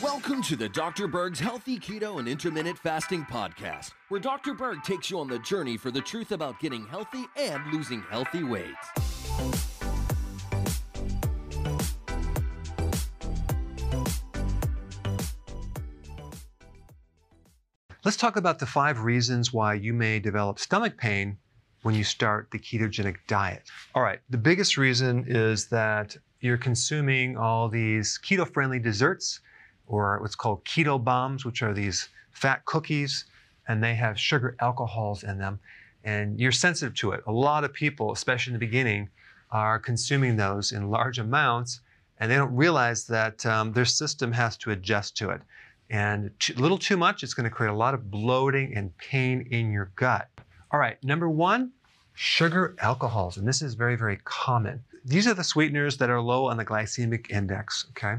Welcome to the Dr. Berg's Healthy Keto and Intermittent Fasting Podcast, where Dr. Berg takes you on the journey for the truth about getting healthy and losing healthy weight. Let's talk about the five reasons why you may develop stomach pain when you start the ketogenic diet. All right, the biggest reason is that you're consuming all these keto friendly desserts or what's called keto bombs, which are these fat cookies, and they have sugar alcohols in them. And you're sensitive to it. A lot of people, especially in the beginning, are consuming those in large amounts, and they don't realize that um, their system has to adjust to it. And a little too much, it's going to create a lot of bloating and pain in your gut. All right, number one, sugar alcohols. And this is very, very common. These are the sweeteners that are low on the glycemic index, okay?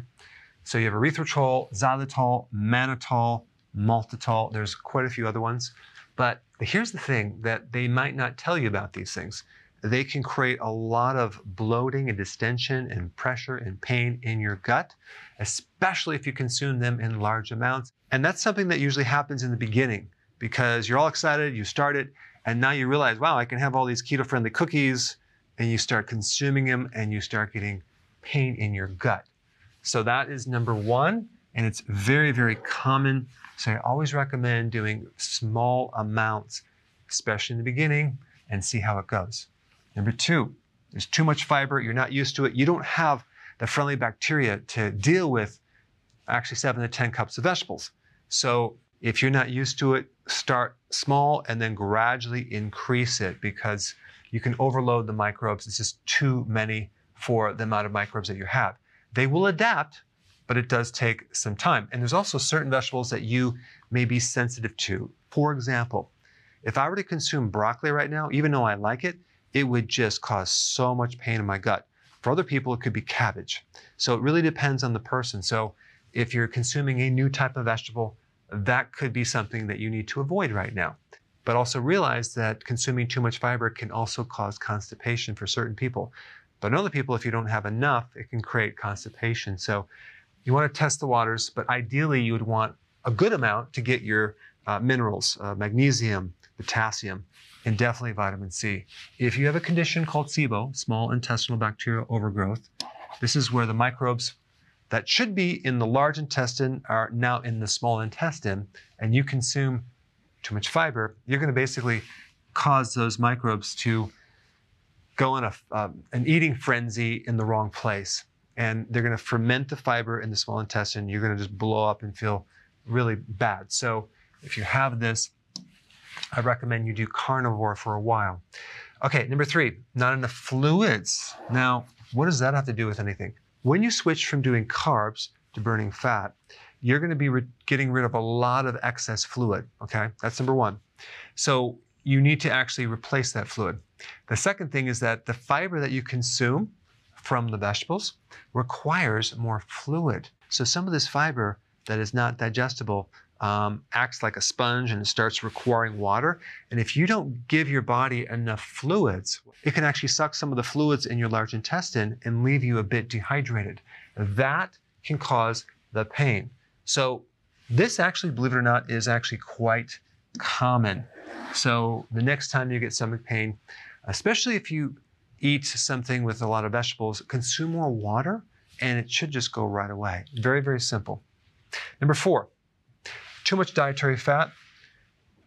So you have erythritol, xylitol, mannitol, maltitol. There's quite a few other ones. But here's the thing that they might not tell you about these things. They can create a lot of bloating and distension and pressure and pain in your gut, especially if you consume them in large amounts. And that's something that usually happens in the beginning because you're all excited, you start it, and now you realize, wow, I can have all these keto friendly cookies, and you start consuming them and you start getting pain in your gut. So that is number one, and it's very, very common. So I always recommend doing small amounts, especially in the beginning, and see how it goes. Number two, there's too much fiber, you're not used to it, you don't have the friendly bacteria to deal with actually seven to 10 cups of vegetables. So if you're not used to it, start small and then gradually increase it because you can overload the microbes. It's just too many for the amount of microbes that you have. They will adapt, but it does take some time. And there's also certain vegetables that you may be sensitive to. For example, if I were to consume broccoli right now, even though I like it, it would just cause so much pain in my gut. For other people, it could be cabbage. So it really depends on the person. So if you're consuming a new type of vegetable, that could be something that you need to avoid right now. But also realize that consuming too much fiber can also cause constipation for certain people. But in other people, if you don't have enough, it can create constipation. So you want to test the waters, but ideally you would want a good amount to get your uh, minerals, uh, magnesium, potassium, and definitely vitamin C. If you have a condition called SIBO, small intestinal bacterial overgrowth, this is where the microbes that should be in the large intestine are now in the small intestine, and you consume too much fiber, you're going to basically cause those microbes to go in a, um, an eating frenzy in the wrong place. And they're going to ferment the fiber in the small intestine. You're going to just blow up and feel really bad. So if you have this, I recommend you do carnivore for a while. Okay, number three, not enough fluids. Now, what does that have to do with anything? When you switch from doing carbs to burning fat, you're going to be getting rid of a lot of excess fluid. Okay, that's number one. So you need to actually replace that fluid. The second thing is that the fiber that you consume from the vegetables requires more fluid. So some of this fiber that is not digestible um, acts like a sponge and it starts requiring water. And if you don't give your body enough fluids, it can actually suck some of the fluids in your large intestine and leave you a bit dehydrated. That can cause the pain. So this actually, believe it or not, is actually quite common. So the next time you get stomach pain, especially if you eat something with a lot of vegetables, consume more water and it should just go right away. Very, very simple. Number four, too much dietary fat.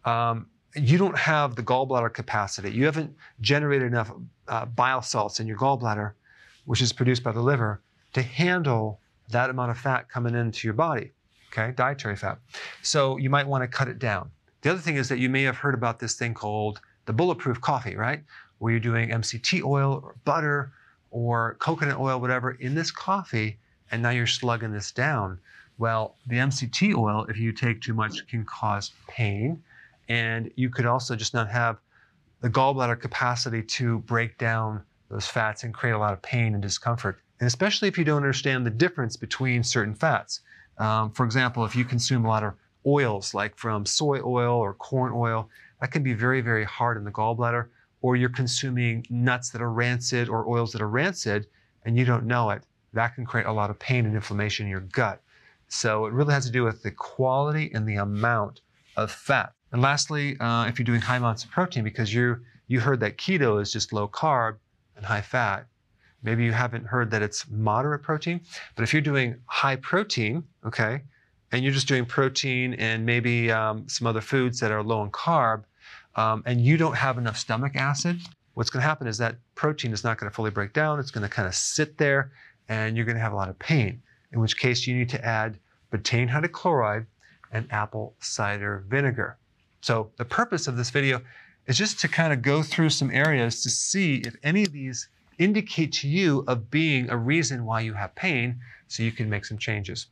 Um, you don't have the gallbladder capacity. You haven't generated enough uh, bile salts in your gallbladder, which is produced by the liver, to handle that amount of fat coming into your body okay, dietary fat. So you might want to cut it down. The other thing is that you may have heard about this thing called the bulletproof coffee, right? Where you're doing MCT oil or butter or coconut oil, whatever, in this coffee, and now you're slugging this down. Well, the MCT oil, if you take too much, can cause pain. And you could also just not have the gallbladder capacity to break down those fats and create a lot of pain and discomfort. And especially if you don't understand the difference between certain fats. Um, for example, if you consume a lot of oils, like from soy oil or corn oil, that can be very, very hard in the gallbladder. Or you're consuming nuts that are rancid or oils that are rancid and you don't know it. that can create a lot of pain and inflammation in your gut. So it really has to do with the quality and the amount of fat. And lastly, uh, if you're doing high amounts of protein, because you you heard that keto is just low carb and high fat, maybe you haven't heard that it's moderate protein. But if you're doing high protein, okay, and you're just doing protein and maybe um, some other foods that are low in carb, um, and you don't have enough stomach acid, what's going to happen is that protein is not going to fully break down. It's going to kind of sit there, and you're going to have a lot of pain. In which case, you need to add betaine hydrochloride and apple cider vinegar. So the purpose of this video is just to kind of go through some areas to see if any of these indicate to you of being a reason why you have pain so you can make some changes.